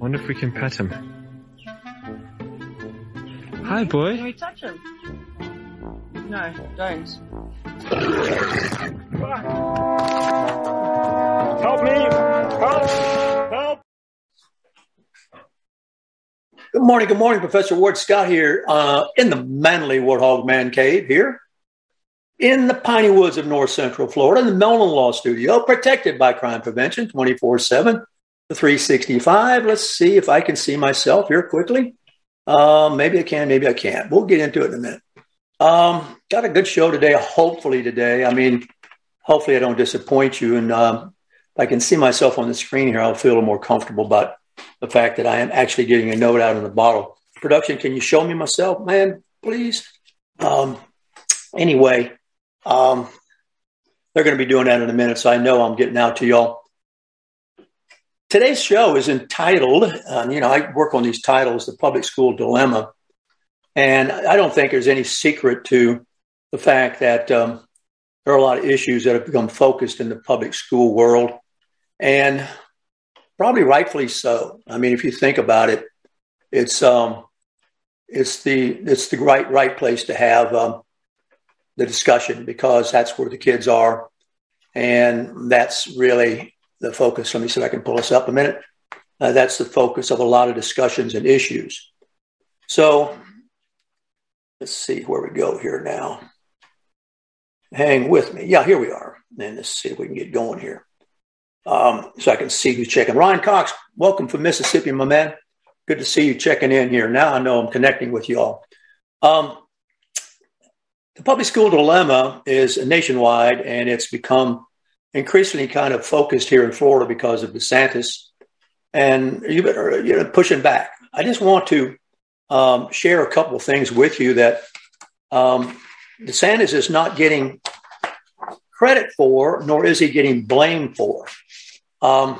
Wonder if we can pet him. Hi, boy. Can we touch him? No, don't. Help me! Help! Help! Good morning, good morning, Professor Ward Scott here uh, in the manly Warthog Man Cave here in the piney woods of North Central Florida, in the Mellon Law Studio, protected by crime prevention 24 7, the 365. Let's see if I can see myself here quickly. Uh, maybe I can, maybe I can't. We'll get into it in a minute. Um, got a good show today, hopefully, today. I mean, hopefully, I don't disappoint you. And um, if I can see myself on the screen here, I'll feel a little more comfortable about the fact that I am actually getting a note out in the bottle. Production, can you show me myself, man, please? Um, anyway, um, they're going to be doing that in a minute, so I know I'm getting out to y'all. Today's show is entitled, um, you know, I work on these titles, The Public School Dilemma. And I don't think there's any secret to the fact that um, there are a lot of issues that have become focused in the public school world. And probably rightfully so. I mean, if you think about it, it's um, it's the it's the right right place to have um, the discussion because that's where the kids are, and that's really the focus. Let me see if I can pull this up a minute. Uh, that's the focus of a lot of discussions and issues. So let's see where we go here now. Hang with me. Yeah, here we are. And let's see if we can get going here um, so I can see who's checking. Ryan Cox, welcome from Mississippi, my man. Good to see you checking in here. Now I know I'm connecting with you all. Um, the public school dilemma is nationwide, and it's become increasingly kind of focused here in Florida because of DeSantis, and you better you know pushing back. I just want to um, share a couple of things with you that um, DeSantis is not getting credit for, nor is he getting blamed for. Um,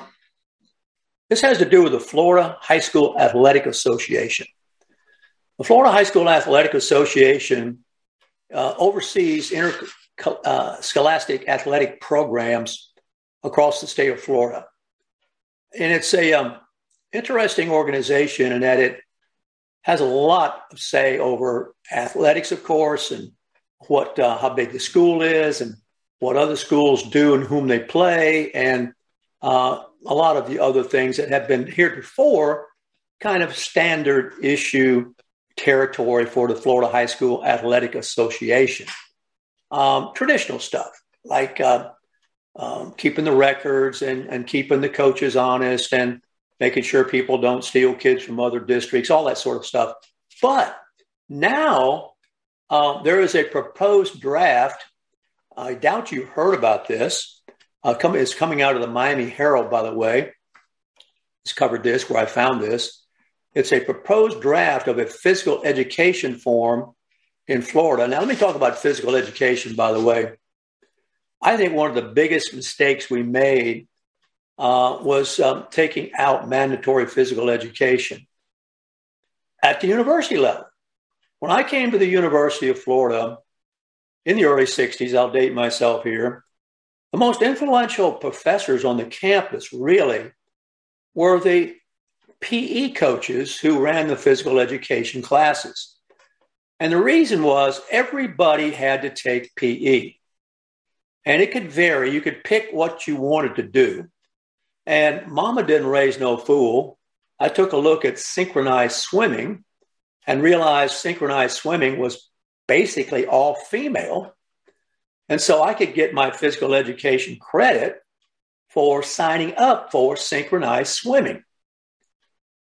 this has to do with the Florida High School Athletic Association. The Florida High School Athletic Association uh, oversees interscholastic uh, athletic programs across the state of Florida. And it's a um, interesting organization in that it has a lot of say over athletics, of course, and what uh, how big the school is and what other schools do and whom they play, and uh, a lot of the other things that have been heretofore kind of standard issue territory for the Florida High School Athletic Association. Um, traditional stuff like uh, um, keeping the records and, and keeping the coaches honest and making sure people don't steal kids from other districts, all that sort of stuff. But now uh, there is a proposed draft. I doubt you heard about this. Uh, come, it's coming out of the Miami Herald, by the way. It's covered this where I found this. It's a proposed draft of a physical education form in Florida. Now, let me talk about physical education, by the way. I think one of the biggest mistakes we made uh, was um, taking out mandatory physical education at the university level. When I came to the University of Florida in the early 60s, I'll date myself here, the most influential professors on the campus really were the PE coaches who ran the physical education classes. And the reason was everybody had to take PE. And it could vary. You could pick what you wanted to do. And mama didn't raise no fool. I took a look at synchronized swimming and realized synchronized swimming was basically all female. And so I could get my physical education credit for signing up for synchronized swimming.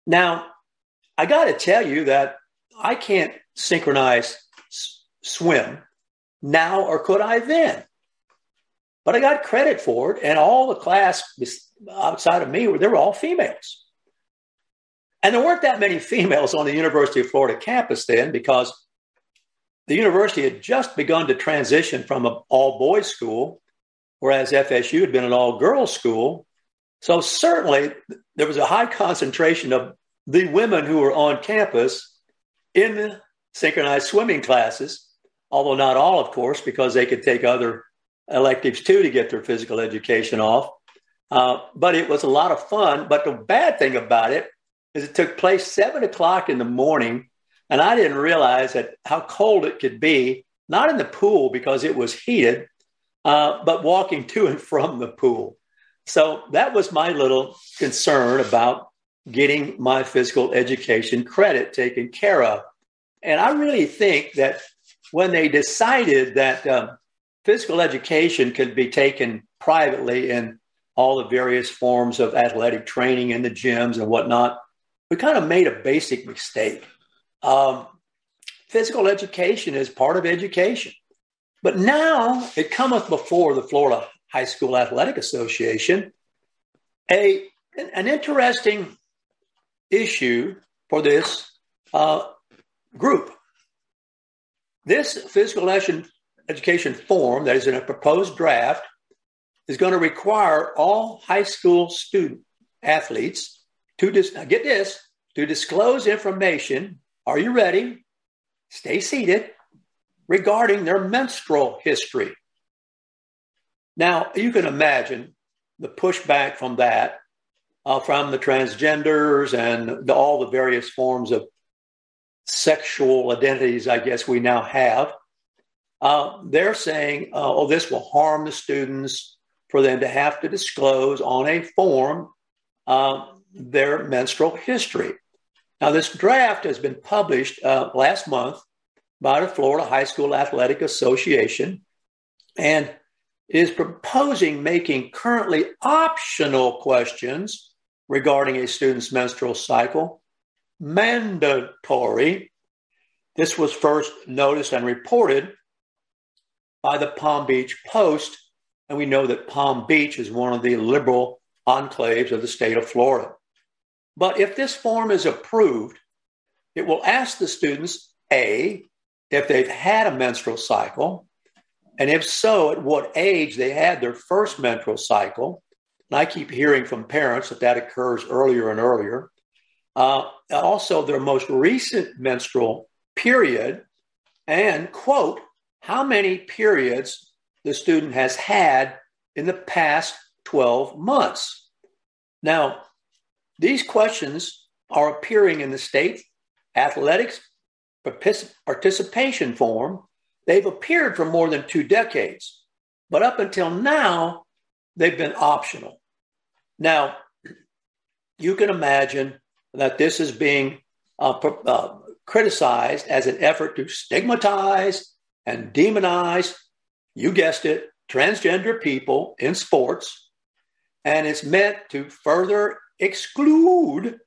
Now, I got to tell you that I can't synchronize s- swim now, or could I then? But I got credit for it, and all the class outside of me were they were all females. And there weren't that many females on the University of Florida campus then because the university had just begun to transition from an all boys school, whereas FSU had been an all girls school. So certainly there was a high concentration of the women who were on campus in the synchronized swimming classes, although not all, of course, because they could take other electives too to get their physical education off. Uh, but it was a lot of fun. But the bad thing about it is it took place seven o'clock in the morning, and I didn't realize that how cold it could be. Not in the pool because it was heated, uh, but walking to and from the pool. So that was my little concern about getting my physical education credit taken care of. And I really think that when they decided that um, physical education could be taken privately in all the various forms of athletic training in the gyms and whatnot, we kind of made a basic mistake. Um, physical education is part of education. But now it cometh before the Florida High School Athletic Association a, an interesting issue for this uh, group. This physical education form that is in a proposed draft is going to require all high school student athletes to dis- get this to disclose information. Are you ready? Stay seated regarding their menstrual history. Now, you can imagine the pushback from that, uh, from the transgenders and the, all the various forms of sexual identities, I guess we now have. Uh, they're saying, uh, oh, this will harm the students for them to have to disclose on a form uh, their menstrual history. Now, this draft has been published uh, last month by the Florida High School Athletic Association and is proposing making currently optional questions regarding a student's menstrual cycle mandatory. This was first noticed and reported by the Palm Beach Post, and we know that Palm Beach is one of the liberal enclaves of the state of Florida. But if this form is approved, it will ask the students A, if they've had a menstrual cycle, and if so, at what age they had their first menstrual cycle. And I keep hearing from parents that that occurs earlier and earlier. Uh, also, their most recent menstrual period, and quote, how many periods the student has had in the past 12 months. Now, these questions are appearing in the state athletics participation form. They've appeared for more than two decades, but up until now, they've been optional. Now, you can imagine that this is being uh, uh, criticized as an effort to stigmatize and demonize, you guessed it, transgender people in sports. And it's meant to further exclude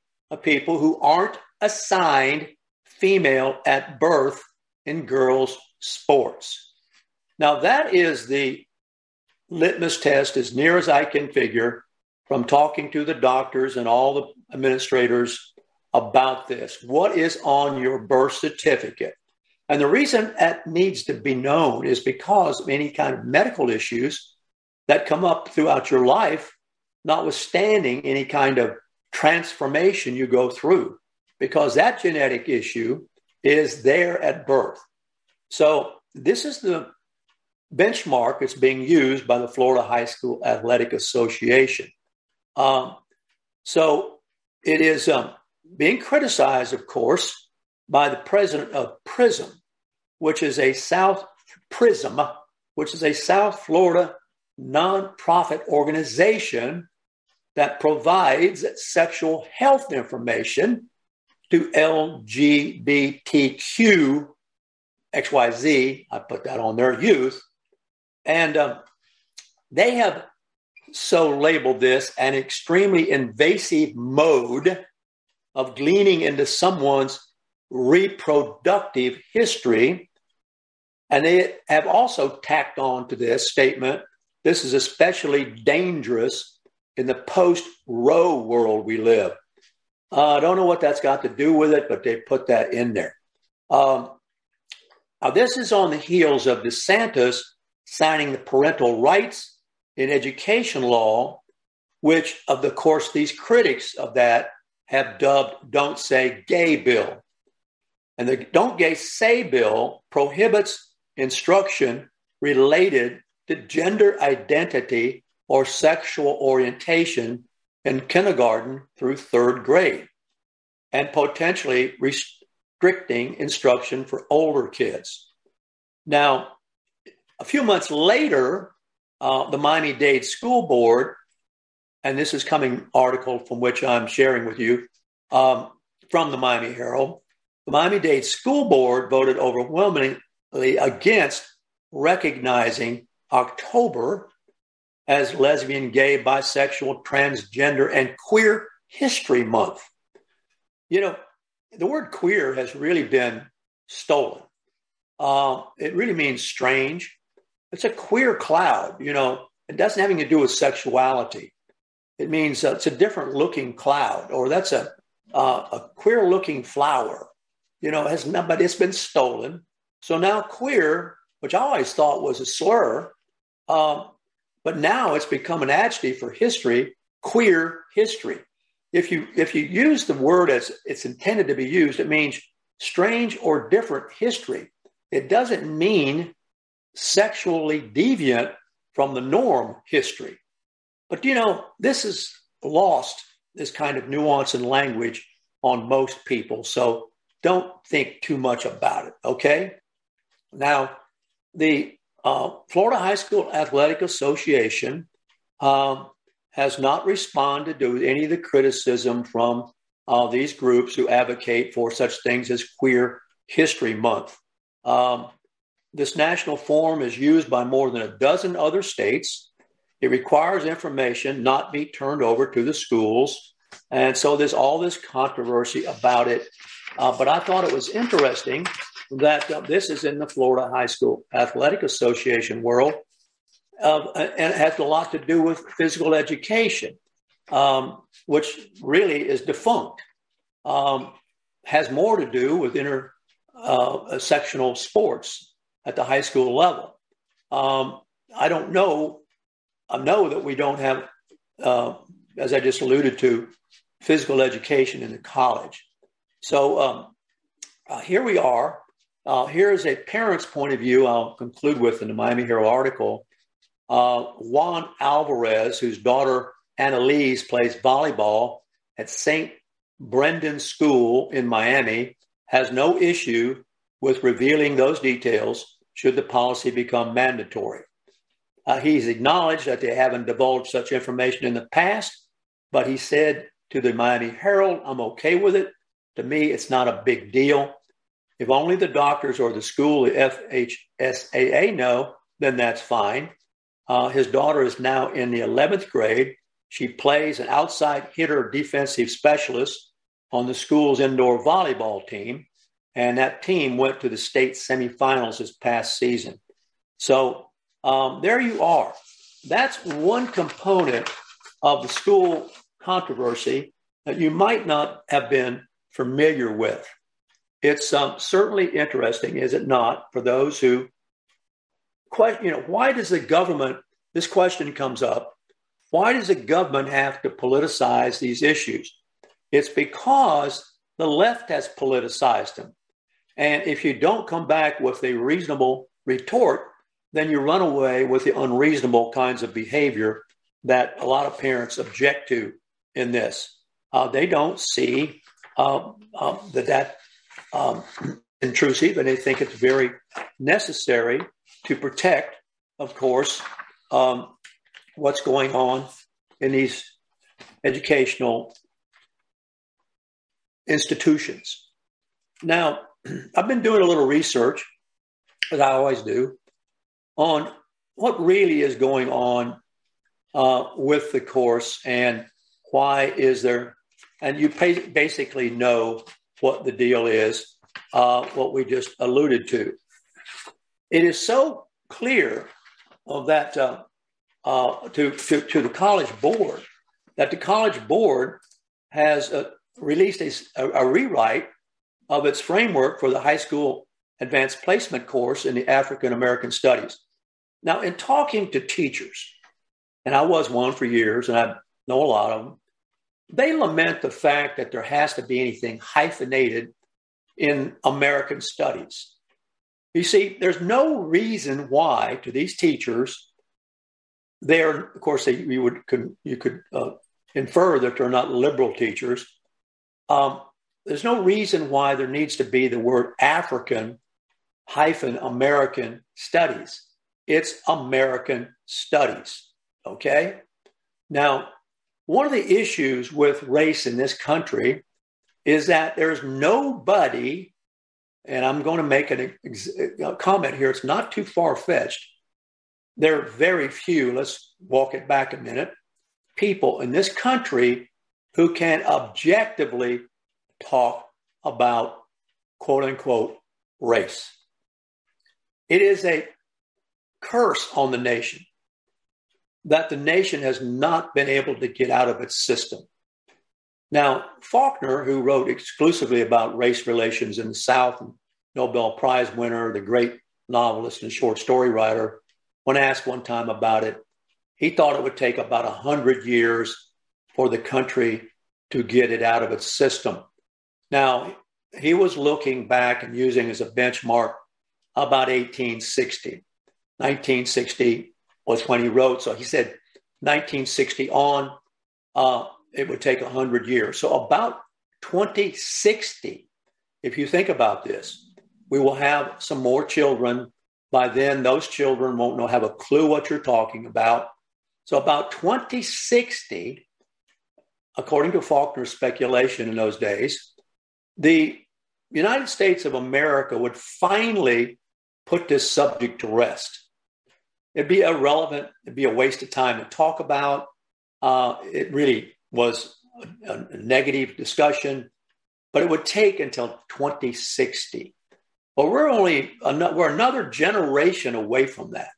people who aren't assigned female at birth in girls' sports. Now, that is the litmus test, as near as I can figure, from talking to the doctors and all the administrators about this. What is on your birth certificate? And the reason that needs to be known is because of any kind of medical issues that come up throughout your life, notwithstanding any kind of transformation you go through, because that genetic issue is there at birth. So, this is the benchmark that's being used by the Florida High School Athletic Association. Um, so it is um, being criticized, of course, by the president of PRISM, which is a South PRISM, which is a South Florida nonprofit organization that provides sexual health information to LGBTQ XYZ. I put that on their youth. And um, they have so labeled this an extremely invasive mode of gleaning into someone's reproductive history. And they have also tacked on to this statement this is especially dangerous in the post Roe world we live. Uh, I don't know what that's got to do with it, but they put that in there. Um, now, this is on the heels of DeSantis signing the parental rights in education law, which, of the course, these critics of that have dubbed Don't Say Gay Bill. And the Don't Gay Say Bill prohibits instruction related to gender identity or sexual orientation in kindergarten through third grade and potentially restricting instruction for older kids. Now, a few months later, uh, the Miami Dade School Board, and this is coming article from which I'm sharing with you um, from the Miami Herald, the Miami Dade School Board voted overwhelmingly against recognizing October as Lesbian, Gay, Bisexual, Transgender, and Queer History Month. You know, the word queer has really been stolen. Uh, it really means strange. It's a queer cloud, you know, it doesn't have anything to do with sexuality. It means uh, it's a different looking cloud, or that's a, uh, a queer looking flower. You know, has not, but it's been stolen. So now queer, which I always thought was a slur, um, but now it's become an adjective for history, queer history. If you if you use the word as it's intended to be used, it means strange or different history. It doesn't mean sexually deviant from the norm history. But you know, this is lost, this kind of nuance and language on most people. So don't think too much about it, okay? Now, the uh, Florida High School Athletic Association um, has not responded to any of the criticism from uh, these groups who advocate for such things as Queer History Month. Um, this national form is used by more than a dozen other states. It requires information not be turned over to the schools. And so there's all this controversy about it. Uh, but I thought it was interesting that uh, this is in the Florida High School Athletic Association world, uh, and it has a lot to do with physical education, um, which really is defunct. Um, has more to do with intersectional uh, sports at the high school level. Um, I don't know. I know that we don't have, uh, as I just alluded to, physical education in the college. So um, uh, here we are uh, here is a parent's point of view. I'll conclude with in the Miami Herald article. Uh, Juan Alvarez, whose daughter Annalise plays volleyball at St. Brendan School in Miami, has no issue with revealing those details should the policy become mandatory. Uh, he's acknowledged that they haven't divulged such information in the past, but he said to the Miami Herald, I'm okay with it. To me, it's not a big deal. If only the doctors or the school, the FHSAA, know, then that's fine. Uh, his daughter is now in the 11th grade. She plays an outside hitter defensive specialist on the school's indoor volleyball team. And that team went to the state semifinals this past season. So um, there you are. That's one component of the school controversy that you might not have been familiar with. It's um, certainly interesting, is it not, for those who question, you know, why does the government, this question comes up, why does the government have to politicize these issues? It's because the left has politicized them. And if you don't come back with a reasonable retort, then you run away with the unreasonable kinds of behavior that a lot of parents object to in this. Uh, they don't see uh, uh, that that um, intrusive, and they think it's very necessary to protect, of course, um, what's going on in these educational institutions. Now, I've been doing a little research, as I always do, on what really is going on uh, with the course and why is there, and you pay, basically know what the deal is, uh, what we just alluded to. It is so clear of that uh, uh, to, to, to the college board that the college board has uh, released a, a, rewrite of its framework for the high school advanced placement course in the African American Studies. Now, in talking to teachers, and I was one for years, and I know a lot of them, they lament the fact that there has to be anything hyphenated in American studies. You see, there's no reason why to these teachers, they're, of course, they, you would could, you could uh, infer that they're not liberal teachers. Um, there's no reason why there needs to be the word African hyphen American studies. It's American studies. Okay. Now, one of the issues with race in this country is that there's nobody, and I'm going to make an, a comment here, it's not too far fetched. There are very few, let's walk it back a minute, people in this country who can objectively talk about quote unquote race. It is a curse on the nation that the nation has not been able to get out of its system. Now, Faulkner, who wrote exclusively about race relations in the South, Nobel Prize winner, the great novelist and short story writer, when asked one time about it, he thought it would take about 100 years for the country to get it out of its system. Now, he was looking back and using as a benchmark about 1860. 1960 was when he wrote. So he said 1960 on, uh, it would take 100 years. So about 2060, if you think about this, we will have some more children. By then, those children won't know, have a clue what you're talking about. So about 2060, according to Faulkner's speculation in those days, the United States of America would finally put this subject to rest. It'd be irrelevant. It'd be a waste of time to talk about. Uh, it really was a, a, negative discussion, but it would take until 2060. Well, we're only we're another generation away from that.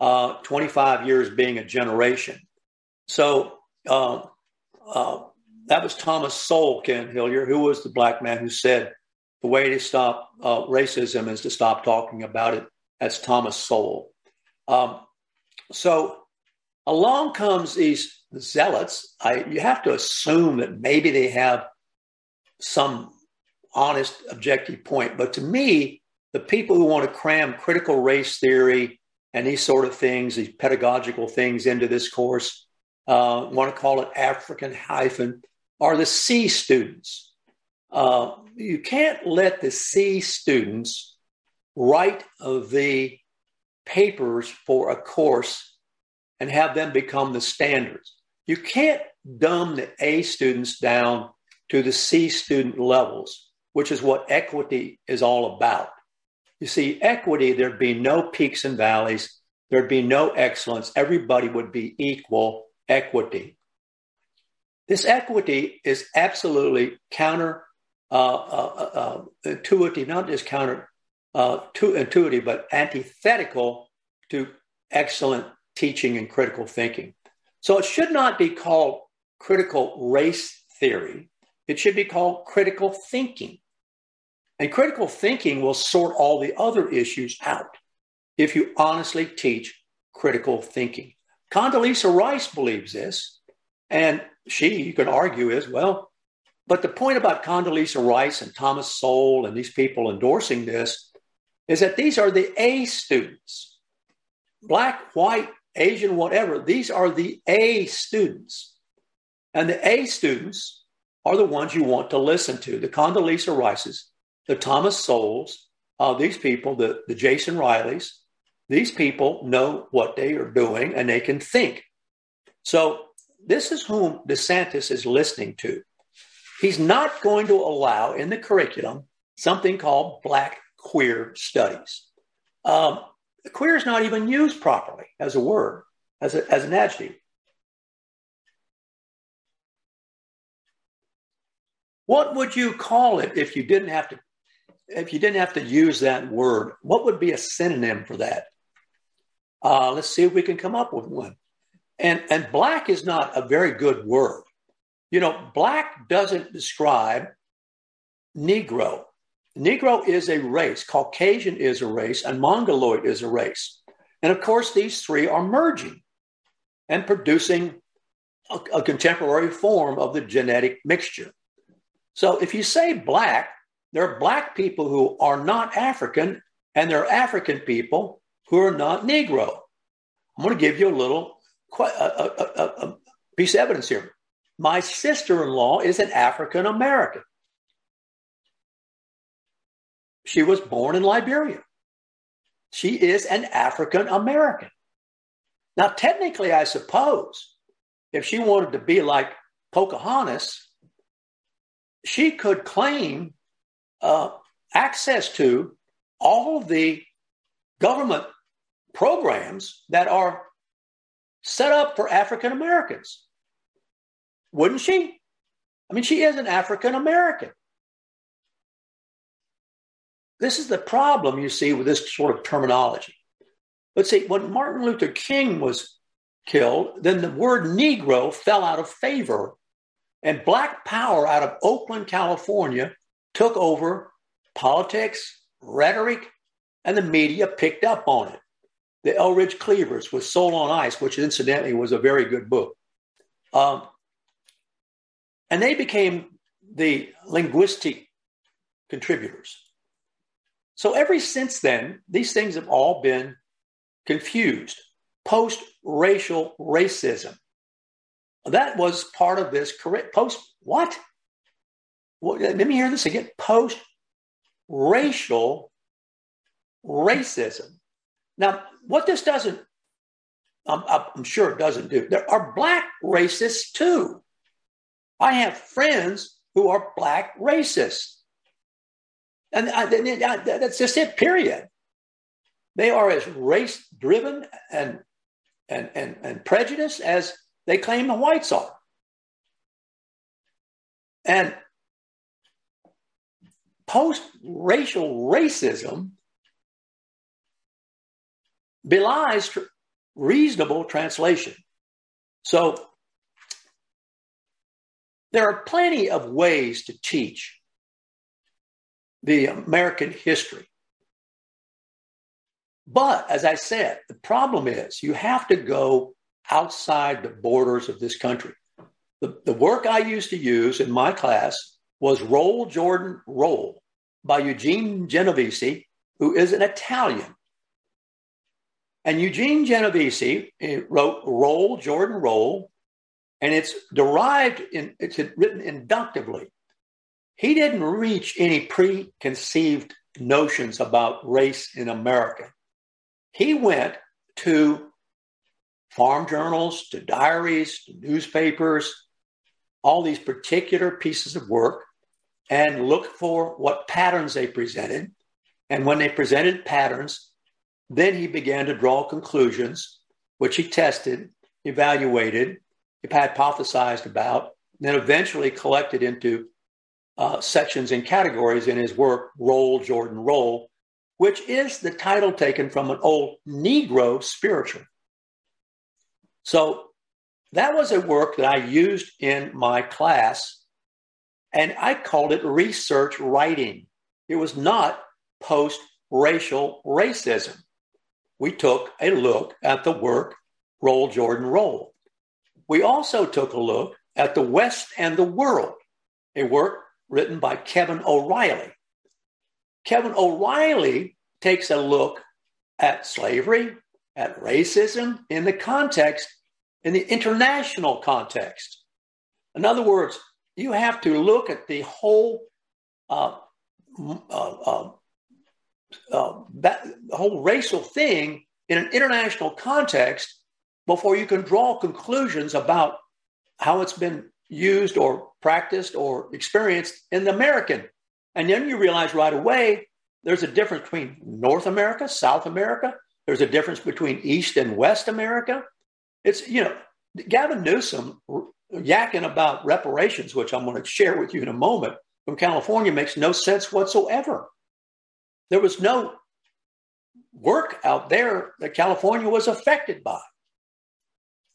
Uh, 25 years being a generation. So uh, uh, that was Thomas Sowell, Ken Hillier, who was the black man who said the way to stop uh, racism is to stop talking about it. That's Thomas Sowell. Um, so along comes these zealots. I, you have to assume that maybe they have some honest, objective point. But to me, the people who want to cram critical race theory and these sort of things, these pedagogical things into this course, uh, want to call it African hyphen, are the C students. Uh, you can't let the C students write the papers for a course and have them become the standards. You can't dumb the A students down to the C student levels, which is what equity is all about. You see, equity, there'd be no peaks and valleys, there'd be no excellence, everybody would be equal equity. This equity is absolutely counter uh, uh, uh, intuitive, not just counter uh, to intuitive, but antithetical to excellent teaching and critical thinking. So it should not be called critical race theory. It should be called critical thinking. And critical thinking will sort all the other issues out if you honestly teach critical thinking. Condoleezza Rice believes this, and she, you can argue, is well, but the point about Condoleezza Rice and Thomas Sowell and these people endorsing this is that these are the A students, black, white, Asian, whatever. These are the A students. And the A students are the ones you want to listen to the Condoleezza Rices, the Thomas Sowells, uh, these people, the, the Jason Rileys. These people know what they are doing and they can think. So, this is whom DeSantis is listening to. He's not going to allow in the curriculum something called Black queer studies. Um, queer is not even used properly as a word, as, a, as an adjective. What would you call it if you didn't have to if you didn't have to use that word? What would be a synonym for that? Uh, let's see if we can come up with one. And and black is not a very good word. You know, black doesn't describe Negro. Negro is a race, Caucasian is a race, and Mongoloid is a race. And of course, these three are merging and producing a, a contemporary form of the genetic mixture. So if you say black, there are black people who are not African, and there are African people who are not Negro. I'm going to give you a little a, a, a piece of evidence here. My sister in law is an African American. She was born in Liberia. She is an African American. Now, technically, I suppose if she wanted to be like Pocahontas, she could claim uh, access to all the government programs that are set up for African Americans. Wouldn't she? I mean, she is an African American. This is the problem you see with this sort of terminology. But see, when Martin Luther King was killed, then the word Negro fell out of favor, and Black Power out of Oakland, California, took over politics, rhetoric, and the media picked up on it. The Eldridge Cleavers with Soul on Ice, which incidentally was a very good book. Um, and they became the linguistic contributors. So, ever since then, these things have all been confused. Post racial racism. That was part of this correct post what? well? Let me hear this again. Post racial racism. Now, what this doesn't, I'm, I'm, sure it doesn't do, there are black racists too. I have friends who are black racists. And I, that's just it, period. They are as race driven and, and, and, and prejudiced as they claim the whites are. And post racial racism belies tr- reasonable translation. So there are plenty of ways to teach the American history. But as I said, the problem is you have to go outside the borders of this country. The, the work I used to use in my class was Roll Jordan Roll by Eugene Genovese, who is an Italian. And Eugene Genovese wrote Roll Jordan Roll, and it's derived in, it's written inductively. He didn't reach any preconceived notions about race in America he went to farm journals, to diaries, to newspapers, all these particular pieces of work, and looked for what patterns they presented. And when they presented patterns, then he began to draw conclusions, which he tested, evaluated, hypothesized about, and then eventually collected into uh, sections and categories in his work, Roll, Jordan, Roll, which is the title taken from an old Negro spiritual. So that was a work that I used in my class, and I called it research writing. It was not post racial racism. We took a look at the work Roll Jordan Roll. We also took a look at The West and the World, a work written by Kevin O'Reilly. Kevin O'Reilly takes a look at slavery, at racism in the context, in the international context. In other words, you have to look at the whole uh, uh, uh, uh, that whole racial thing in an international context before you can draw conclusions about how it's been used or practiced or experienced in the American and then you realize right away there's a difference between North America, South America. There's a difference between East and West America. It's, you know, Gavin Newsom yakking about reparations, which I'm going to share with you in a moment, from California makes no sense whatsoever. There was no work out there that California was affected by.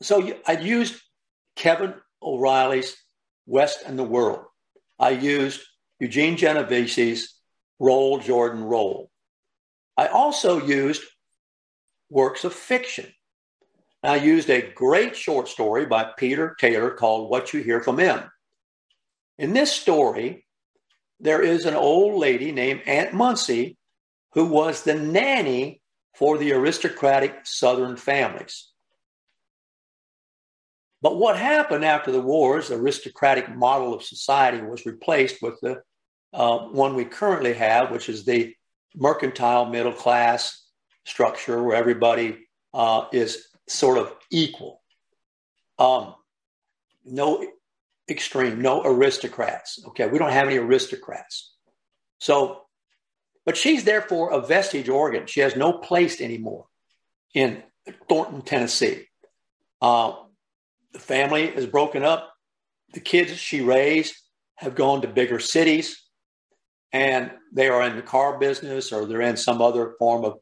So I used Kevin O'Reilly's West and the World. I used Eugene Genovese's Roll, Jordan, Roll. I also used works of fiction. I used a great short story by Peter Taylor called What You Hear from 'Em. In this story, there is an old lady named Aunt Munsie who was the nanny for the aristocratic Southern families. But what happened after the wars, the aristocratic model of society was replaced with the uh, one we currently have, which is the mercantile middle class structure where everybody uh, is sort of equal. Um, no extreme, no aristocrats. Okay, we don't have any aristocrats. So, but she's therefore a vestige organ. She has no place anymore in Thornton, Tennessee. Uh, the family is broken up. The kids she raised have gone to bigger cities and they are in the car business or they're in some other form of,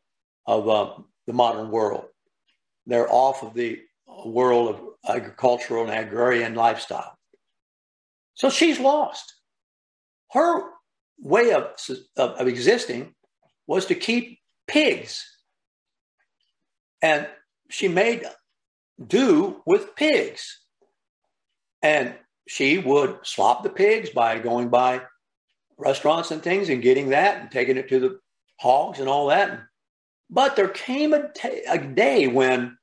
of uh, the modern world. They're off of the world of agricultural and agrarian lifestyle. So she's lost. Her way of, of, of existing was to keep pigs. And she made do with pigs. And she would slop the pigs by going by restaurants and things and getting that and taking it to the hogs and all that. But there came a, t- a day when,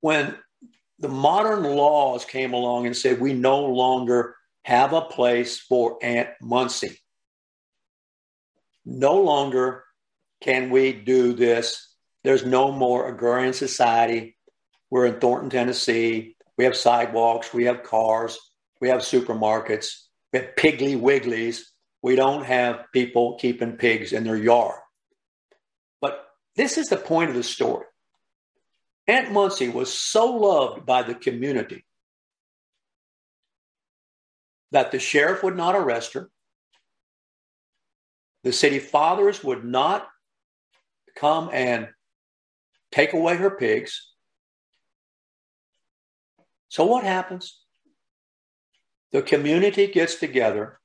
when the modern laws came along and said we no longer have a place for Aunt Munsie. No longer can we do this. There's no more agrarian society. We're in Thornton, Tennessee. We have sidewalks, we have cars, we have supermarkets, we have Piggly Wigglies. We don't have people keeping pigs in their yard. But this is the point of the story. Aunt Munsie was so loved by the community that the sheriff would not arrest her. The city fathers would not come and take away her pigs. So what happens? The community gets together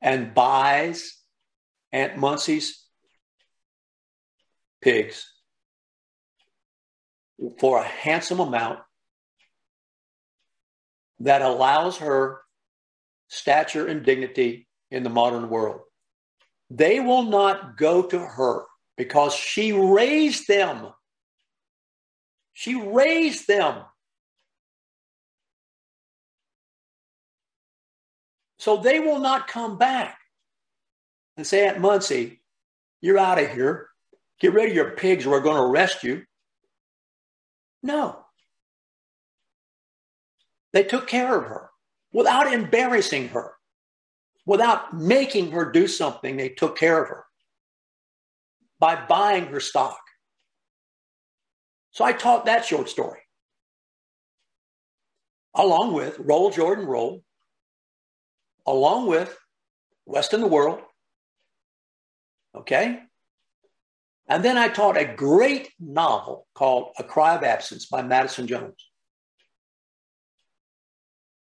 and buys Aunt Munsie's pigs for a handsome amount that allows her stature and dignity in the modern world. They will not go to her because she raised them. She raised them. So they will not come back and say, Aunt Munsie, you're out of here. Get rid of your pigs, we're going to arrest you. No. They took care of her without embarrassing her, without making her do something. They took care of her by buying her stock. So I taught that short story along with Roll Jordan Roll, along with West in the World. Okay? And then I taught a great novel called A Cry of Absence by Madison Jones.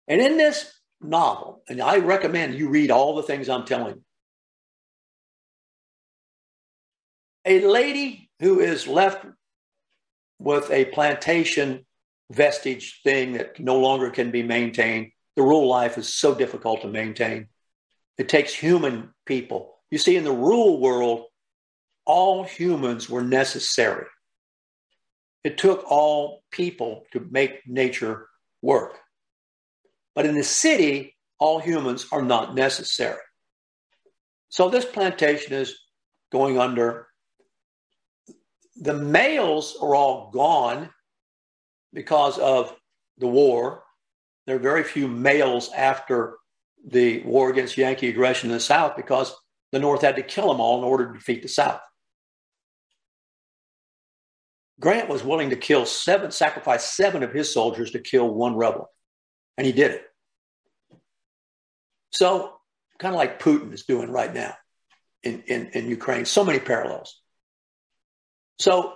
And in this novel, and I recommend you read all the things I'm telling you, a lady who is left with a plantation vestige thing that no longer can be maintained the rural life is so difficult to maintain. It takes human people. You see, in the rural world, all humans were necessary. It took all people to make nature work. But in the city, all humans are not necessary. So this plantation is going under. The males are all gone because of the war there are very few males after the war against Yankee aggression in the South because the North had to kill them all in order to defeat the South. Grant was willing to kill seven, sacrifice seven of his soldiers to kill one rebel, and he did it. So, kind of like Putin is doing right now in, in, in Ukraine, so many parallels. So,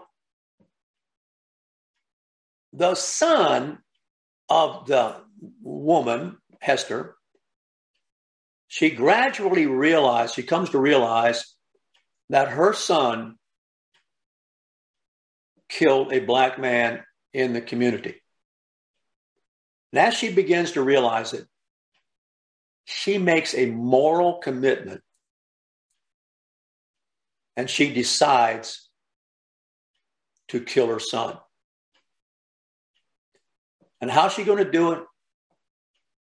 the son of the woman Hester, she gradually realized, she comes to realize that her son killed a black man in the community. And as she begins to realize it, she makes a moral commitment and she decides to kill her son. And how's she going to do it?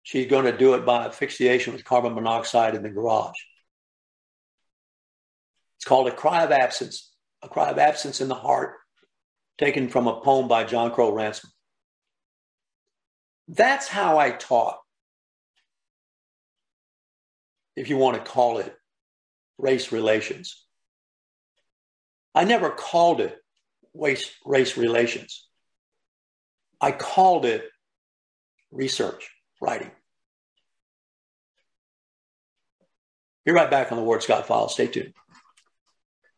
She's going to do it by asphyxiation with carbon monoxide in the garage. It's called A Cry of Absence, A Cry of Absence in the Heart, taken from a poem by John Crowe Ransom. That's how I taught, if you want to call it race relations. I never called it race, race relations. I called it research writing. Be right back on the Ward Scott Files. Stay tuned.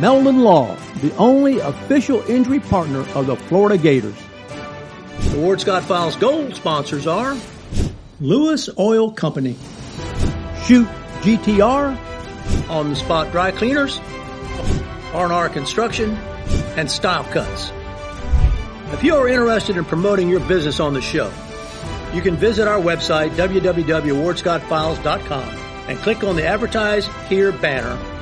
Melvin Law, the only official injury partner of the Florida Gators. The Ward Scott Files gold sponsors are Lewis Oil Company, Shoot GTR, On the Spot Dry Cleaners, R&R Construction, and Style Cuts. If you are interested in promoting your business on the show, you can visit our website, www.wardscottfiles.com, and click on the Advertise Here banner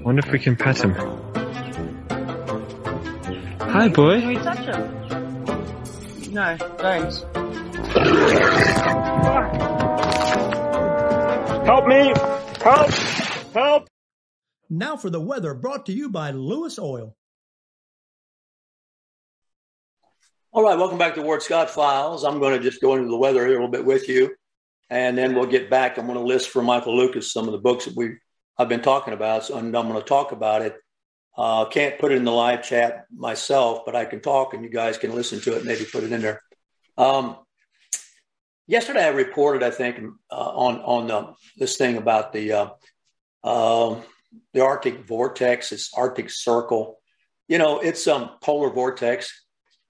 Wonder if we can pet him. Hi, boy. Can we touch him? No, don't. Help me! Help! Help! Now for the weather brought to you by Lewis Oil. All right, welcome back to Ward Scott Files. I'm going to just go into the weather here a little bit with you, and then we'll get back. I'm going to list for Michael Lucas some of the books that we I've been talking about, so, I'm going to talk about it. Uh, can't put it in the live chat myself, but I can talk, and you guys can listen to it. Maybe put it in there. Um, yesterday, I reported, I think, uh, on on the, this thing about the uh, um, the Arctic vortex, this Arctic circle. You know, it's some um, polar vortex.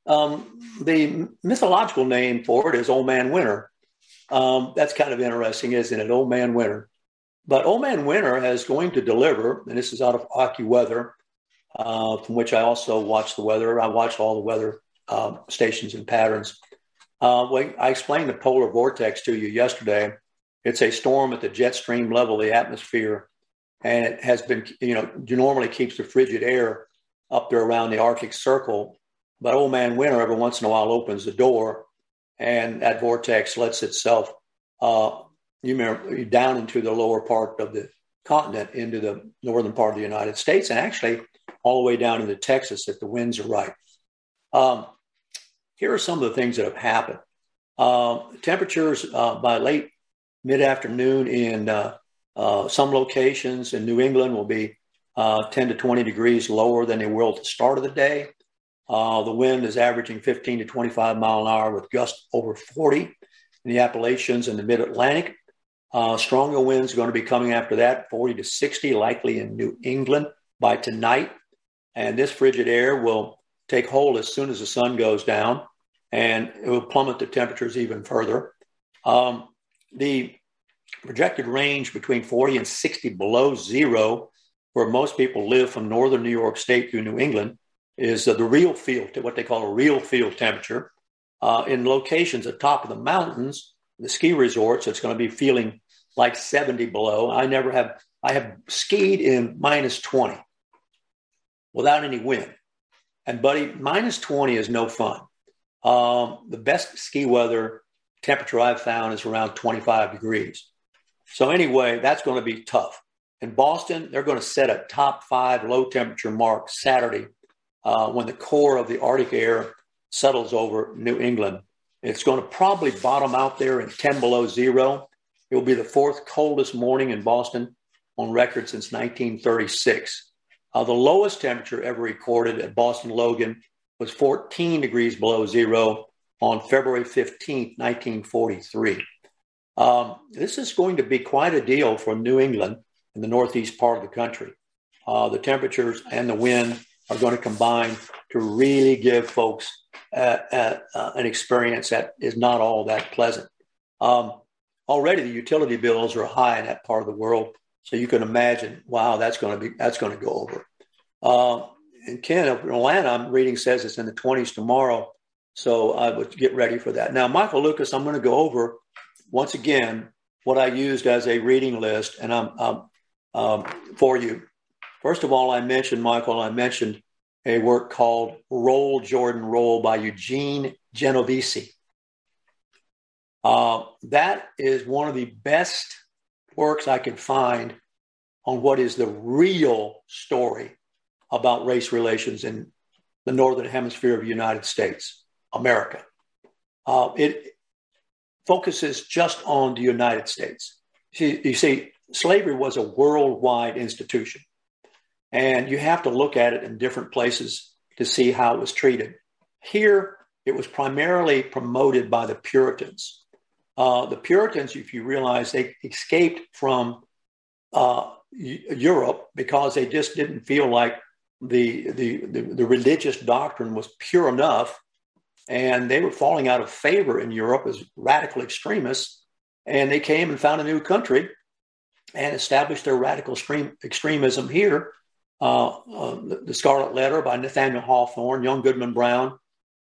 Um, the mythological name for it is Old Man Winter. Um, that's kind of interesting, isn't it? Old Man Winter. But Old Man Winter is going to deliver, and this is out of AccuWeather, uh, from which I also watch the weather. I watch all the weather uh, stations and patterns. Uh, I explained the polar vortex to you yesterday. It's a storm at the jet stream level of the atmosphere, and it has been, you know, normally keeps the frigid air up there around the Arctic Circle but old man winter every once in a while opens the door, and that vortex lets itself uh, you remember down into the lower part of the continent into the northern part of the United States and actually all the way down into Texas if the winds are right. Um, here are some of the things that have happened. Uh, temperatures uh, by late mid afternoon in uh, uh, some locations in New England will be uh, 10 to 20 degrees lower than they were at the start of the day. Uh, the wind is averaging 15 to 25 mile an hour with gusts over 40 in the Appalachians and the Mid Atlantic. Uh, stronger winds are going to be coming after that, 40 to 60, likely in New England by tonight. And this frigid air will take hold as soon as the sun goes down, and it will plummet the temperatures even further. Um, the projected range between 40 and 60 below zero, where most people live from northern New York State through New England, is uh, the RealFeel, what they call a RealFeel temperature. Uh, in locations at top of the mountains, the ski resorts, it's going to be feeling like 70 below. I never have, I have skied in minus 20 without any wind. And buddy, minus 20 is no fun. Um, the best ski weather temperature I've found is around 25 degrees. So anyway, that's going to be tough. In Boston, they're going to set a top five low temperature mark Saturday uh, when the core of the Arctic air settles over New England. It's going to probably bottom out there in 10 below zero. It will be the fourth coldest morning in Boston on record since 1936. Uh, the lowest temperature ever recorded at Boston Logan was 14 degrees below zero on February 15, 1943. Um, this is going to be quite a deal for New England in the northeast part of the country. Uh, the temperatures and the wind are going to combine to really give folks uh, uh, uh, an experience that is not all that pleasant. Um, already, the utility bills are high in that part of the world, so you can imagine, wow, that's going to be that's going to go over. Uh, and Ken, Atlanta, I'm reading says it's in the 20s tomorrow, so I would get ready for that. Now, Michael Lucas, I'm going to go over once again what I used as a reading list, and I'm, I'm um, for you. First of all, I mentioned, Michael, I mentioned a work called Roll Jordan Roll by Eugene Genovese. Uh, that is one of the best works I can find on what is the real story about race relations in the Northern Hemisphere of the United States, America. Uh, it focuses just on the United States. You, you see, slavery was a worldwide institution. And you have to look at it in different places to see how it was treated. Here, it was primarily promoted by the Puritans. Uh, the Puritans, if you realize, they escaped from uh, Europe because they just didn't feel like the, the, the, the religious doctrine was pure enough. And they were falling out of favor in Europe as radical extremists. And they came and found a new country and established their radical extreme, extremism here. Uh, uh, the, Scarlet Letter by Nathaniel Hawthorne, Young Goodman Brown,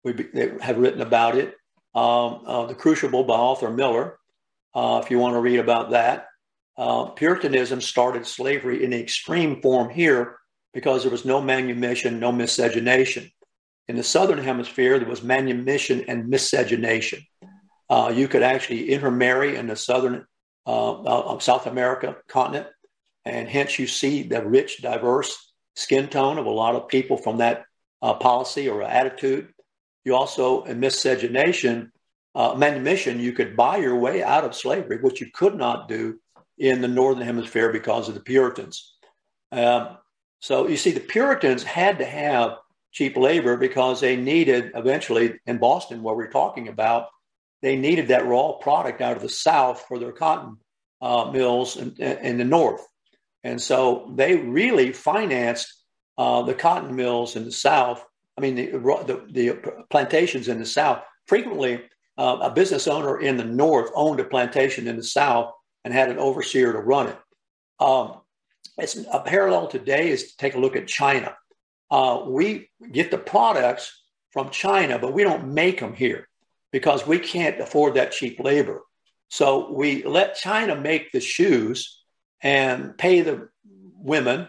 we be, have written about it. Um, uh, the Crucible by Arthur Miller, uh, if you want to read about that. Uh, Puritanism started slavery in extreme form here because there was no manumission, no miscegenation. In the Southern Hemisphere, there was manumission and miscegenation. Uh, you could actually intermarry in the Southern uh, of South America continent. And hence you see the rich, diverse skin tone of a lot of people from that uh, policy or attitude. You also, in miscegenation, uh, manumission, you could buy your way out of slavery, which you could not do in the Northern Hemisphere because of the Puritans. Um, so you see, the Puritans had to have cheap labor because they needed eventually in Boston, where we're talking about, they needed that raw product out of the South for their cotton uh, mills in, in, the North. And so they really financed uh, the cotton mills in the South. I mean, the, the, the plantations in the South. Frequently, uh, a business owner in the North owned a plantation in the South and had an overseer to run it. Um, it's a parallel today is to take a look at China. Uh, we get the products from China, but we don't make them here because we can't afford that cheap labor. So we let China make the shoes and pay the women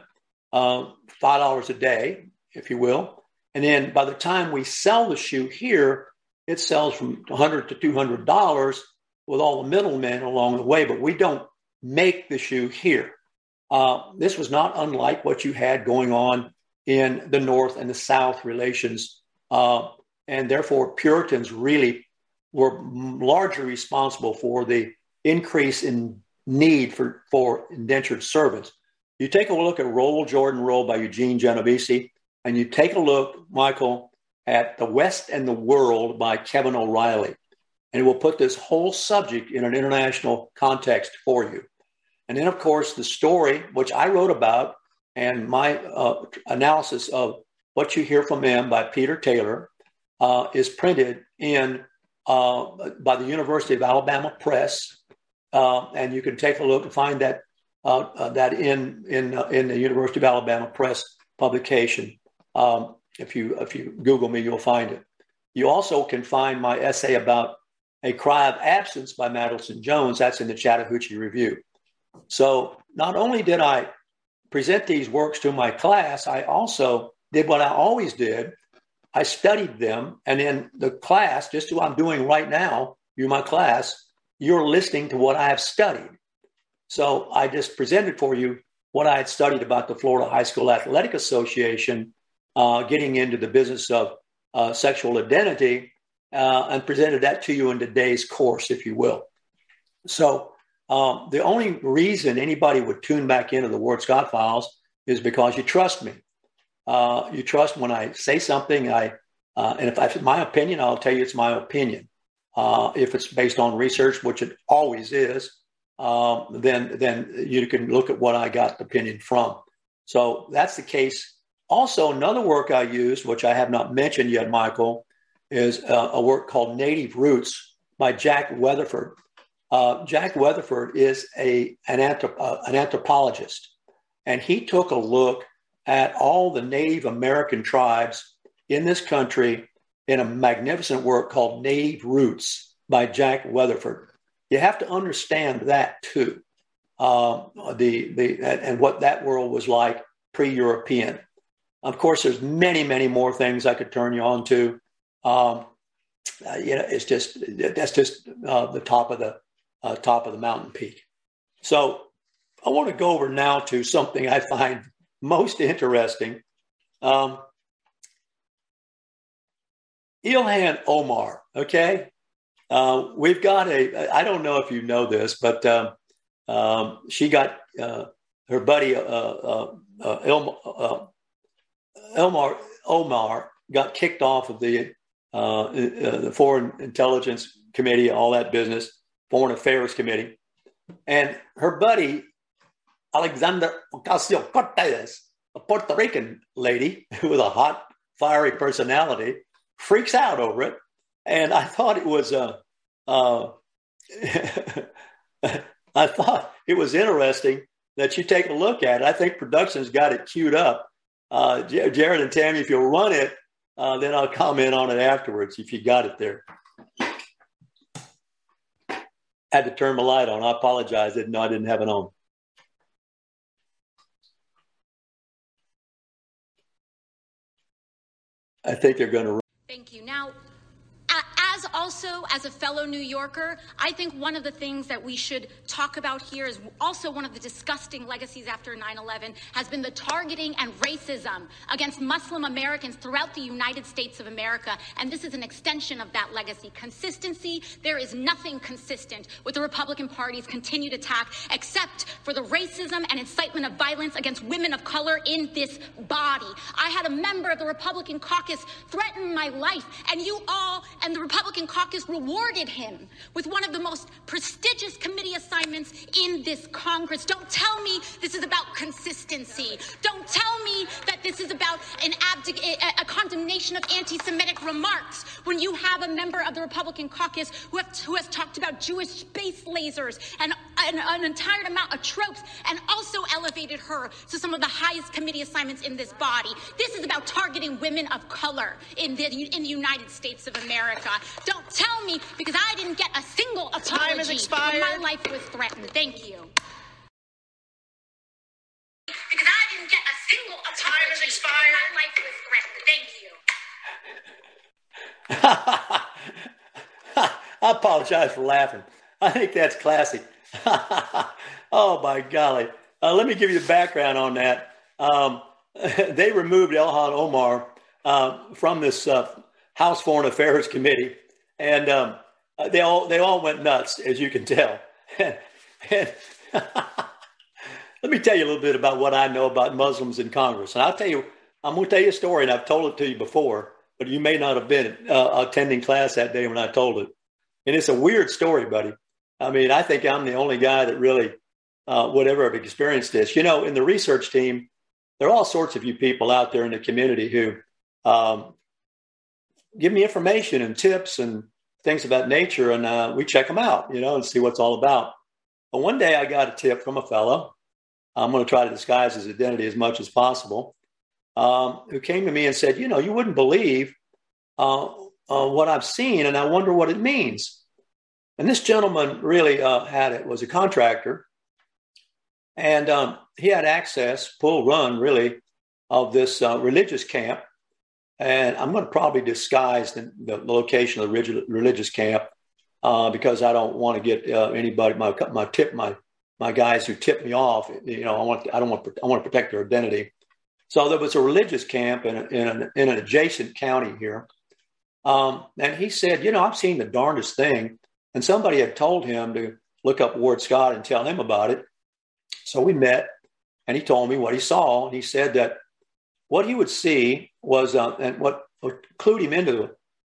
uh, five dollars a day, if you will. And then by the time we sell the shoe here, it sells from 100 to 200 dollars with all the middlemen along the way. But we don't make the shoe here. uh, this was not unlike what you had going on in the North and the South relations. Uh, and therefore, Puritans really were largely responsible for the increase in need for, for indentured servants. You take a look at Roll Jordan Roll by Eugene Genovese, and you take a look, Michael, at The West and the World by Kevin O'Reilly. And it will put this whole subject in an international context for you. And then, of course, the story, which I wrote about, and my uh, analysis of What You Hear from 'Em by Peter Taylor uh, is printed in uh, by the University of Alabama Press, uh, and you can take a look and find that uh, uh, that in in in the University of Alabama Press publication. Um, if you if you Google me, you'll find it. You also can find my essay about a cry of absence by Madison Jones. That's in the Chattahoochee Review. So not only did I present these works to my class, I also did what I always did. I studied them, and in the class, just what I'm doing right now, you my class, you're listening to what I have studied. So I just presented for you what I had studied about the Florida High School Athletic Association, uh, getting into the business of uh, sexual identity, uh, and presented that to you in today's course, if you will. So um, the only reason anybody would tune back into the Ward Scott files is because you trust me. Uh, you trust when I say something. I uh, and if I, it's my opinion, I'll tell you it's my opinion. Uh, if it's based on research, which it always is, um, then then you can look at what I got the opinion from. So that's the case. Also, another work I used, which I have not mentioned yet, Michael, is uh, a work called Native Roots by Jack Weatherford. Uh, Jack Weatherford is a, an, anthrop- uh, an anthropologist, and he took a look at all the Native American tribes in this country in a magnificent work called Native Roots by Jack Weatherford. You have to understand that too, um, the, the, and what that world was like pre European. Of course, there's many, many more things I could turn you on to. Um, uh, you know, it's just that's just uh, the top of the uh, top of the mountain peak. So I want to go over now to something I find most interesting. Um, Ilhan Omar, okay? Uh, we've got a, I don't know if you know this, but um, um, she got uh, her buddy, uh, uh Elmar, Omar, got kicked off of the, the Foreign Intelligence Committee, all that business. Foreign Affairs Committee. And her buddy, Alexander Ocasio Cortez, a Puerto Rican lady with a hot, fiery personality, freaks out over it. And I thought it was, uh, uh, I thought it was interesting that you take a look at it. I think production's got it queued up. Uh, Jared and Tammy, if you'll run it, uh, then I'll comment on it afterwards if you got it there had to turn my light on. I apologize. I didn't know I didn't have it on. I think they're going to. Thank you. Now, as also as a fellow New Yorker, I think one of the things that we should talk about here is also one of the disgusting legacies after 9 11 has been the targeting and racism against Muslim Americans throughout the United States of America. And this is an extension of that legacy. Consistency, there is nothing consistent with the Republican Party's continued attack except for the racism and incitement of violence against women of color in this body. I had a member of the Republican caucus threaten my life, and you all and the Republican Republican caucus rewarded him with one of the most prestigious committee assignments in this Congress. Don't tell me this is about consistency. Don't tell me that this is about an abdic- a, a condemnation of anti Semitic remarks when you have a member of the Republican caucus who, have, who has talked about Jewish space lasers and an, an entire amount of tropes and also elevated her to some of the highest committee assignments in this body. This is about targeting women of color in the, in the United States of America. Don't tell me because I didn't get a single apology Time has expired. when my life was threatened. Thank you. Because I didn't get a single apology Time has expired. when my life was threatened. Thank you. I apologize for laughing. I think that's classic. oh my golly. uh, let me give you the background on that. Um, they removed Ilhan Omar uh, from this uh, House Foreign Affairs Committee, and um, they all they all went nuts, as you can tell. let me tell you a little bit about what I know about Muslims in Congress, and I'll tell you. I'm going to tell you a story, and I've told it to you before, but you may not have been uh, attending class that day when I told it. And it's a weird story, buddy. I mean, I think I'm the only guy that really uh, would ever have experienced this. You know, in the research team, there are all sorts of you people out there in the community who um, give me information and tips and things of that nature, and uh, we check them out, you know, and see what's all about. But one day I got a tip from a fellow. I'm going to try to disguise his identity as much as possible um, who came to me and said, You know, you wouldn't believe uh, uh, what I've seen, and I wonder what it means. And this gentleman really uh, had it, was a contractor, and um, he had access, full run, really, of this uh, religious camp. And I'm going to probably disguise the, the location of the religious camp uh, because I don't want to get uh, anybody my my tip my my guys who tip me off. You know, I want I don't want I want to protect their identity. So there was a religious camp in, a, in, an, in an adjacent county here. Um, and he said, You know, I've seen the darndest thing. And somebody had told him to look up Ward Scott and tell him about it. So we met and he told me what he saw. And he said that what he would see was, uh, and what, clued him into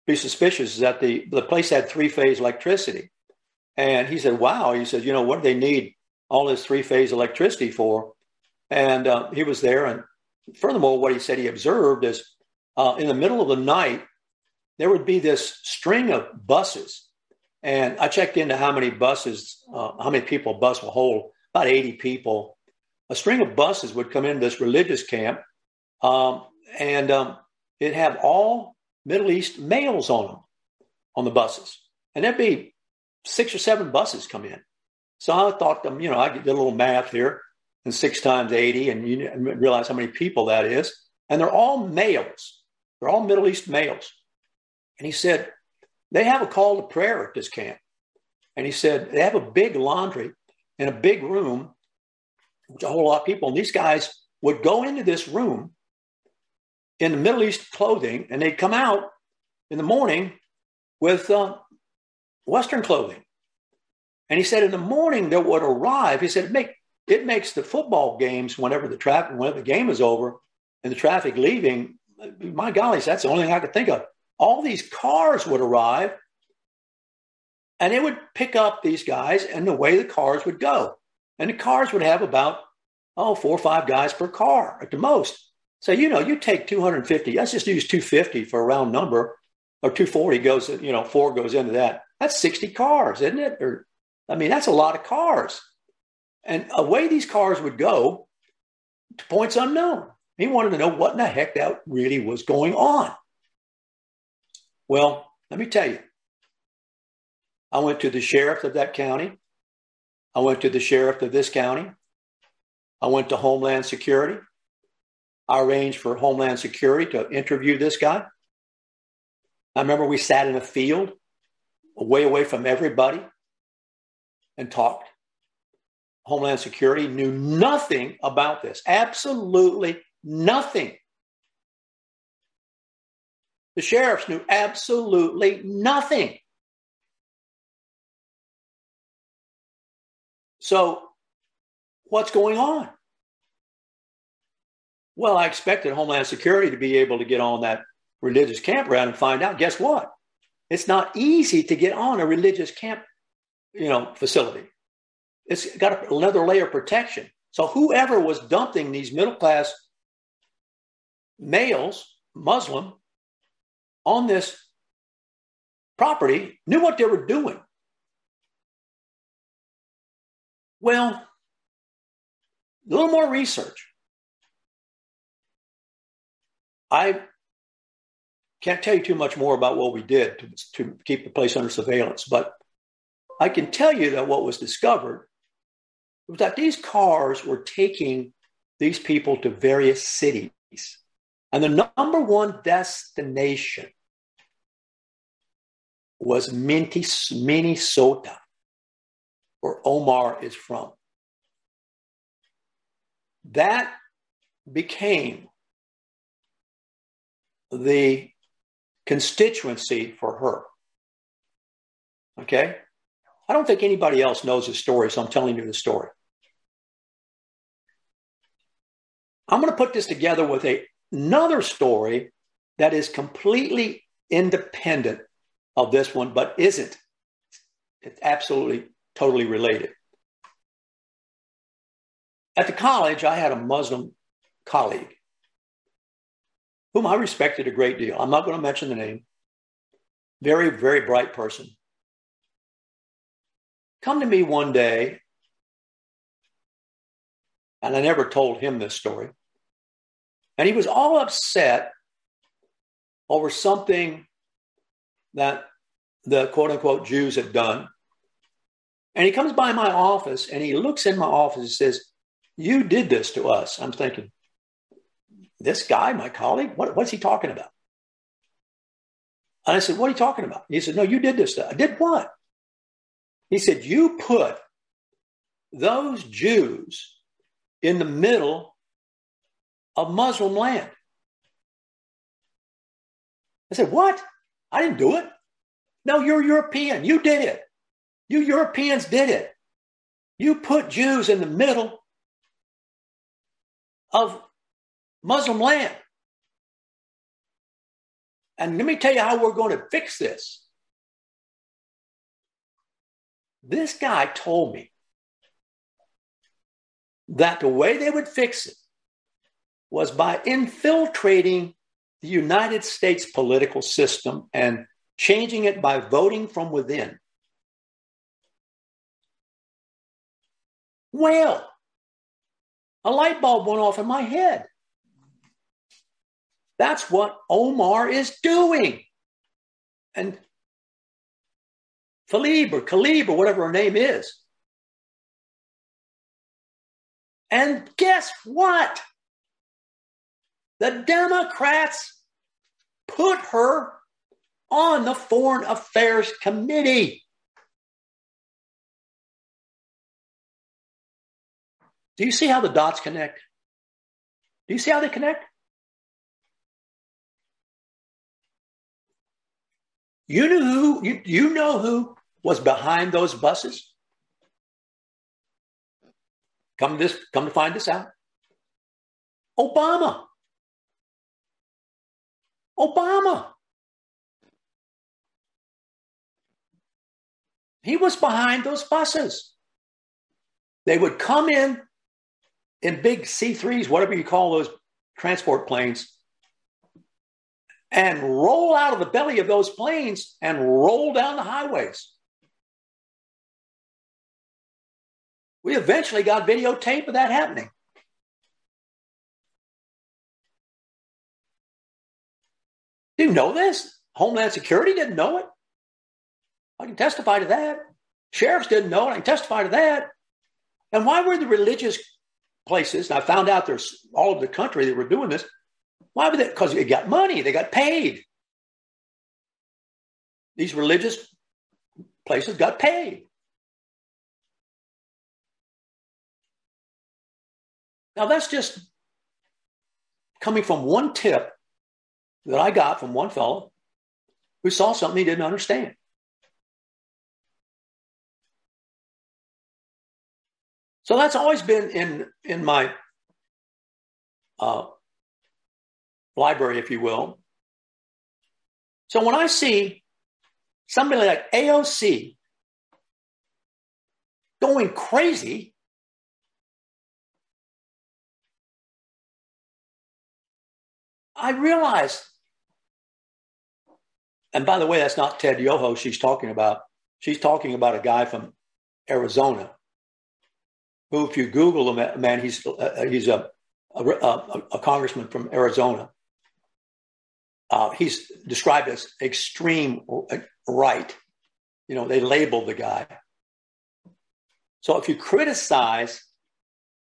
be suspicious is that the, the place had three phase electricity. And he said, Wow. He said, You know, what do they need all this three phase electricity for? And uh, he was there and furthermore, what he said he observed is uh, in the middle of the night, there would be this string of buses. And I checked into how many buses, uh, how many people a bus will hold, about 80 people. A string of buses would come into this religious camp, um, and um, it'd have all Middle East males on them, on the buses. And there'd be six or seven buses come in. So I thought, um, you know, I did a little math here and six times 80, and you realize how many people that is. And they're all males, they're all Middle East males. And he said, they have a call to prayer at this camp. And he said, they have a big laundry in a big room, which a whole lot of people. And these guys would go into this room in the Middle East clothing, and they'd come out in the morning with uh, Western clothing. And he said, in the morning, they would arrive. He said, make it makes the football games whenever the traffic, whenever the game is over and the traffic leaving, my golly, that's the only thing I could think of. All these cars would arrive and it would pick up these guys and the way the cars would go. And the cars would have about, oh, four or five guys per car at the most. So, you know, you take 250, let's just use 250 for a round number, or 240 goes, you know, four goes into that. That's 60 cars, isn't it? Or, I mean, that's a lot of cars. And away these cars would go to points unknown. He wanted to know what in the heck that really was going on. Well, let me tell you. I went to the sheriff of that county. I went to the sheriff of this county. I went to Homeland Security. I arranged for Homeland Security to interview this guy. I remember we sat in a field way away from everybody and talked. Homeland Security knew nothing about this, absolutely nothing. The sheriffs knew absolutely nothing. So, what's going on? Well, I expected Homeland Security to be able to get on that religious campground and find out. Guess what? It's not easy to get on a religious camp, you know, facility. It's got another layer of protection. So whoever was dumping these middle class males, Muslim, on this property knew what they were doing. Well, a little more research. I can't tell you too much more about what we did to, to keep the place under surveillance, but I can tell you that what was discovered was that these cars were taking these people to various cities. And the number one destination was Minnesota, where Omar is from. that became the constituency for her. Okay? I don't think anybody else knows the story, so I'm telling you the story. I'm going to put this together with a, another story that is completely independent of this one, but isn't. It's absolutely, totally related. At the college, I had a Muslim colleague whom I respected a great deal. I'm not going to mention the name. Very, very bright person. Come to me one day, and I never told him this story. And he was all upset over something that the quote unquote Jews had done. And he comes by my office and he looks in my office and says, You did this to us. I'm thinking, This guy, my colleague, what, what's he talking about? And I said, What are you talking about? He said, No, you did this. I did what? He said, You put those Jews in the middle of Muslim land. I said, What? I didn't do it. No, you're European. You did it. You Europeans did it. You put Jews in the middle of Muslim land. And let me tell you how we're going to fix this. This guy told me that the way they would fix it was by infiltrating the United States political system and changing it by voting from within. Well, a light bulb went off in my head. That's what Omar is doing. And Tlaib or Khalib or whatever her name is. And guess what? The Democrats put her on the Foreign Affairs Committee. Do you see how the dots connect? Do you see how they connect? You know who you, you know who was behind those buses? Come this come to find this out. Obama. Obama. He was behind those buses. They would come in in big C3s, whatever you call those transport planes, and roll out of the belly of those planes and roll down the highways. We eventually got videotape of that happening. Know this. Homeland Security didn't know it. I can testify to that. Sheriffs didn't know it. I can testify to that. And why were the religious places, I found out there's all over the country that were doing this, why would they? Because they got money, they got paid. These religious places got paid. Now, that's just coming from one tip that I got from one fellow who saw something he didn't understand. So that's always been in in my uh, library, if you will. So when I see somebody like AOC going crazy, I realize, and by the way, that's not Ted Yoho she's talking about. She's talking about a guy from Arizona who, if you Google him, man, he's, uh, he's a, a, a, congressman from Arizona. Uh, he's described as extreme right. You know, they labeled the guy. So if you criticize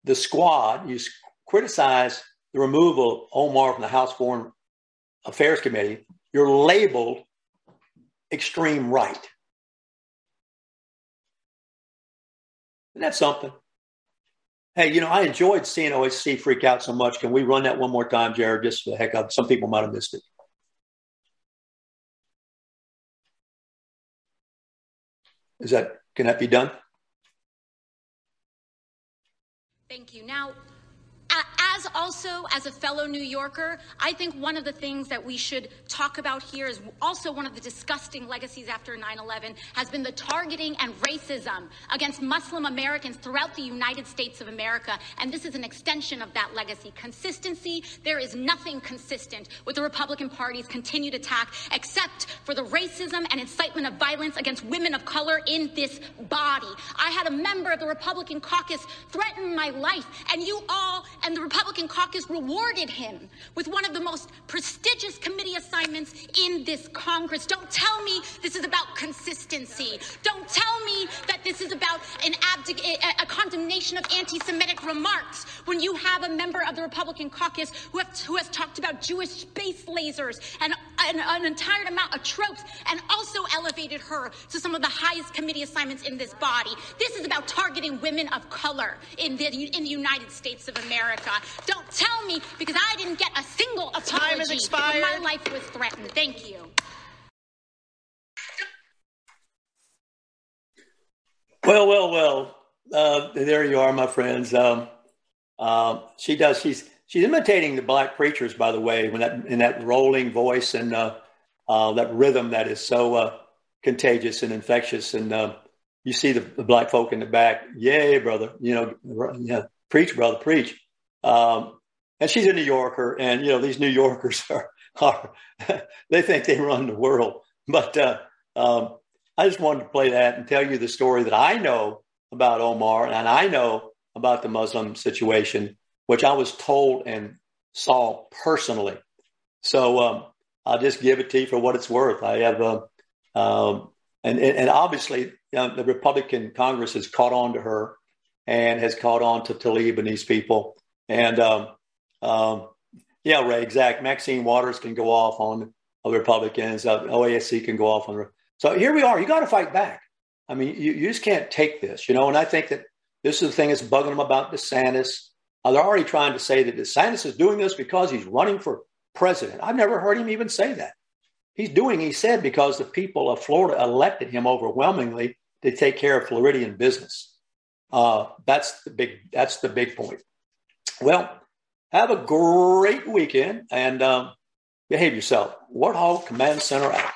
the squad, you criticize the removal of Omar from the House Foreign Affairs Committee, you're labeled extreme right. Isn't that something? Hey, you know, I enjoyed seeing OSC freak out so much. Can we run that one more time, Jared? Just for the heck of some people might have missed it. Is that can that be done? Thank you. Now, as also as a fellow New Yorker, I think one of the things that we should talk about here is also one of the disgusting legacies after 9 11 has been the targeting and racism against Muslim Americans throughout the United States of America. And this is an extension of that legacy. Consistency, there is nothing consistent with the Republican Party's continued attack except for the racism and incitement of violence against women of color in this body. I had a member of the Republican caucus threaten my life, and you all and the Republican caucus rewarded him with one of the most prestigious committee assignments in this Congress. Don't tell me this is about consistency. Don't tell me that this is about an abdic- a, a condemnation of anti Semitic remarks when you have a member of the Republican caucus who, have, who has talked about Jewish space lasers and, and an entire amount of tropes and also elevated her to some of the highest committee assignments in this body. This is about targeting women of color in the, in the United States of America. Don't tell me because I didn't get a single apology Time has expired. when my life was threatened. Thank you. Well, well, well. Uh, there you are, my friends. Um, uh, she does. She's she's imitating the black preachers, by the way, when that in that rolling voice and uh, uh that rhythm that is so uh, contagious and infectious. And uh, you see the, the, black folk in the back. Yay, brother! You know, yeah, preach, brother, preach. Um, and she's a New Yorker, and you know these New Yorkers are, are they think they run the world. But uh, um, I just wanted to play that and tell you the story that I know about Omar and I know about the Muslim situation, which I was told and saw personally. So um, I'll just give it to you for what it's worth. I have, uh, um, and, and obviously you know, the Republican Congress has caught on to her and has caught on to Tlaib and these people. And um, um, yeah, Ray, exact. Maxine Waters can go off on the Republicans. Uh, OASC can go off on. So here we are. You got to fight back. I mean, you, you, just can't take this, you know. And I think that this is the thing that's bugging them about DeSantis. Uh, they're already trying to say that DeSantis is doing this because he's running for president. I've never heard him even say that. He's doing, he said, because the people of Florida elected him overwhelmingly to take care of Floridian business. Uh, that's the big. That's the big point. Well, have a great weekend and um, behave yourself. Warthog Command Center out.